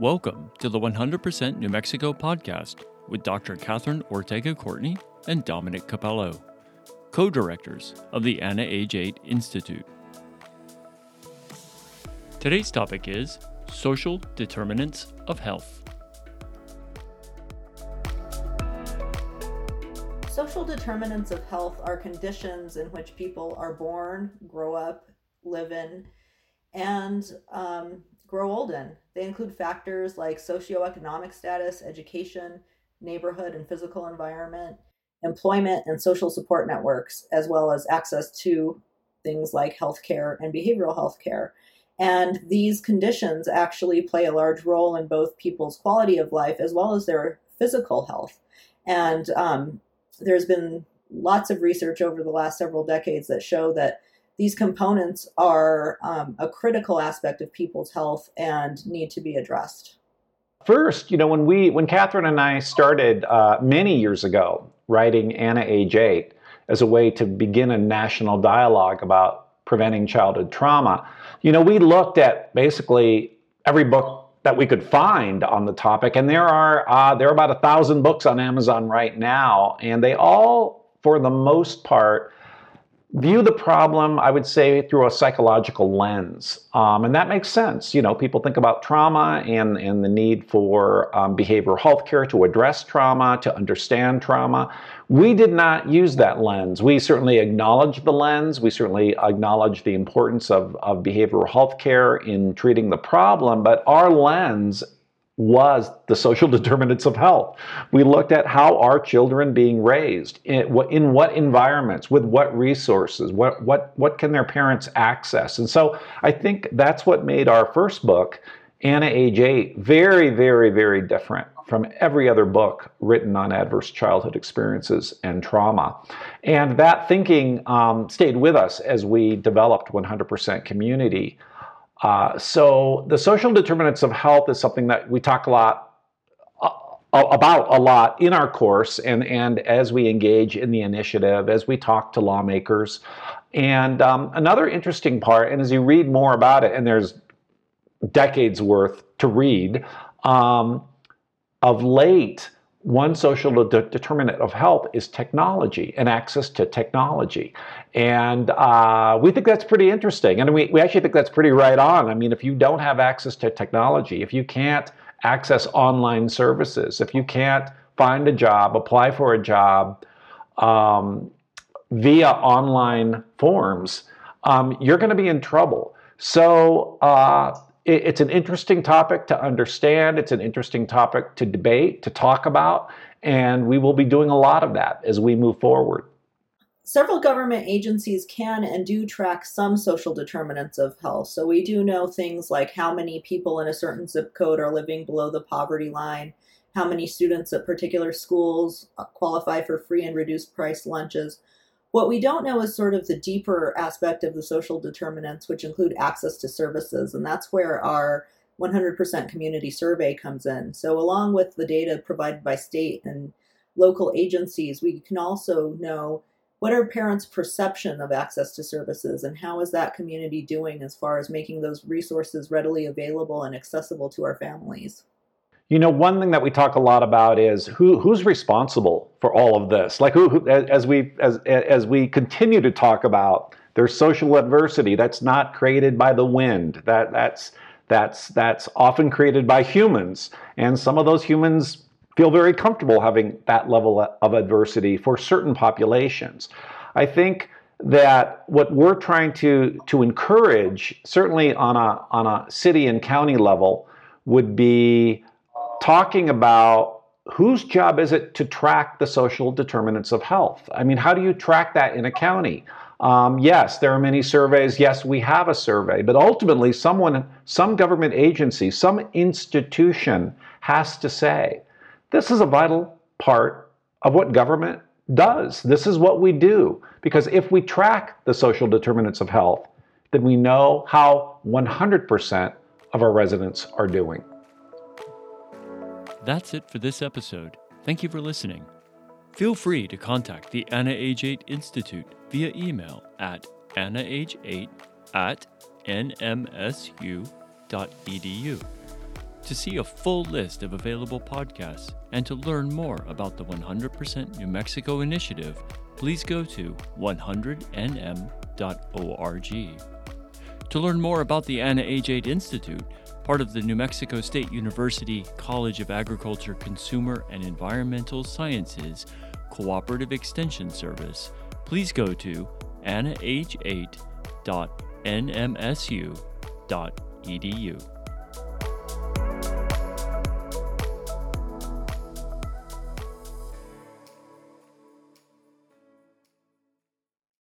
Welcome to the 100% New Mexico podcast with Dr. Catherine Ortega Courtney and Dominic Cappello, co directors of the Anna Age 8 Institute. Today's topic is social determinants of health. Social determinants of health are conditions in which people are born, grow up, live in, and um, grow old in. They include factors like socioeconomic status, education, neighborhood and physical environment, employment and social support networks, as well as access to things like healthcare and behavioral health care. And these conditions actually play a large role in both people's quality of life as well as their physical health. And um, there's been lots of research over the last several decades that show that these components are um, a critical aspect of people's health and need to be addressed. First, you know, when we, when Catherine and I started uh, many years ago writing Anna Age 8 as a way to begin a national dialogue about preventing childhood trauma, you know, we looked at basically every book that we could find on the topic, and there are uh, there are about a thousand books on Amazon right now, and they all, for the most part, view the problem, I would say, through a psychological lens. Um, and that makes sense. You know, people think about trauma and, and the need for um, behavioral health care to address trauma, to understand trauma. We did not use that lens. We certainly acknowledge the lens. We certainly acknowledge the importance of, of behavioral health care in treating the problem, but our lens was the social determinants of health. We looked at how are children being raised, in what, in what environments, with what resources, what, what, what can their parents access. And so I think that's what made our first book, Anna Age 8, very, very, very different from every other book written on adverse childhood experiences and trauma. And that thinking um, stayed with us as we developed 100% Community. Uh, so the social determinants of health is something that we talk a lot uh, about a lot in our course and, and as we engage in the initiative, as we talk to lawmakers. And um, another interesting part, and as you read more about it, and there's decades worth to read, um, of late, one social de- determinant of health is technology and access to technology. And uh, we think that's pretty interesting. And we, we actually think that's pretty right on. I mean, if you don't have access to technology, if you can't access online services, if you can't find a job, apply for a job um, via online forms, um, you're going to be in trouble. So, uh, it's an interesting topic to understand. It's an interesting topic to debate, to talk about, and we will be doing a lot of that as we move forward. Several government agencies can and do track some social determinants of health. So we do know things like how many people in a certain zip code are living below the poverty line, how many students at particular schools qualify for free and reduced price lunches. What we don't know is sort of the deeper aspect of the social determinants, which include access to services. And that's where our 100% community survey comes in. So, along with the data provided by state and local agencies, we can also know what are parents' perception of access to services and how is that community doing as far as making those resources readily available and accessible to our families. You know, one thing that we talk a lot about is who who's responsible for all of this. Like who, who as we as as we continue to talk about there's social adversity that's not created by the wind. That that's that's that's often created by humans, and some of those humans feel very comfortable having that level of adversity for certain populations. I think that what we're trying to to encourage, certainly on a on a city and county level, would be talking about whose job is it to track the social determinants of health? I mean, how do you track that in a county? Um, yes, there are many surveys. Yes, we have a survey, but ultimately, someone, some government agency, some institution has to say, this is a vital part of what government does. This is what we do. Because if we track the social determinants of health, then we know how 100% of our residents are doing. That's it for this episode. Thank you for listening. Feel free to contact the Anna Age 8 Institute via email at annah8 at nmsu.edu. To see a full list of available podcasts and to learn more about the 100% New Mexico initiative, please go to 100nm.org. To learn more about the Anna H. Institute, part of the New Mexico State University College of Agriculture Consumer and Environmental Sciences Cooperative Extension Service, please go to annah8.nmsu.edu.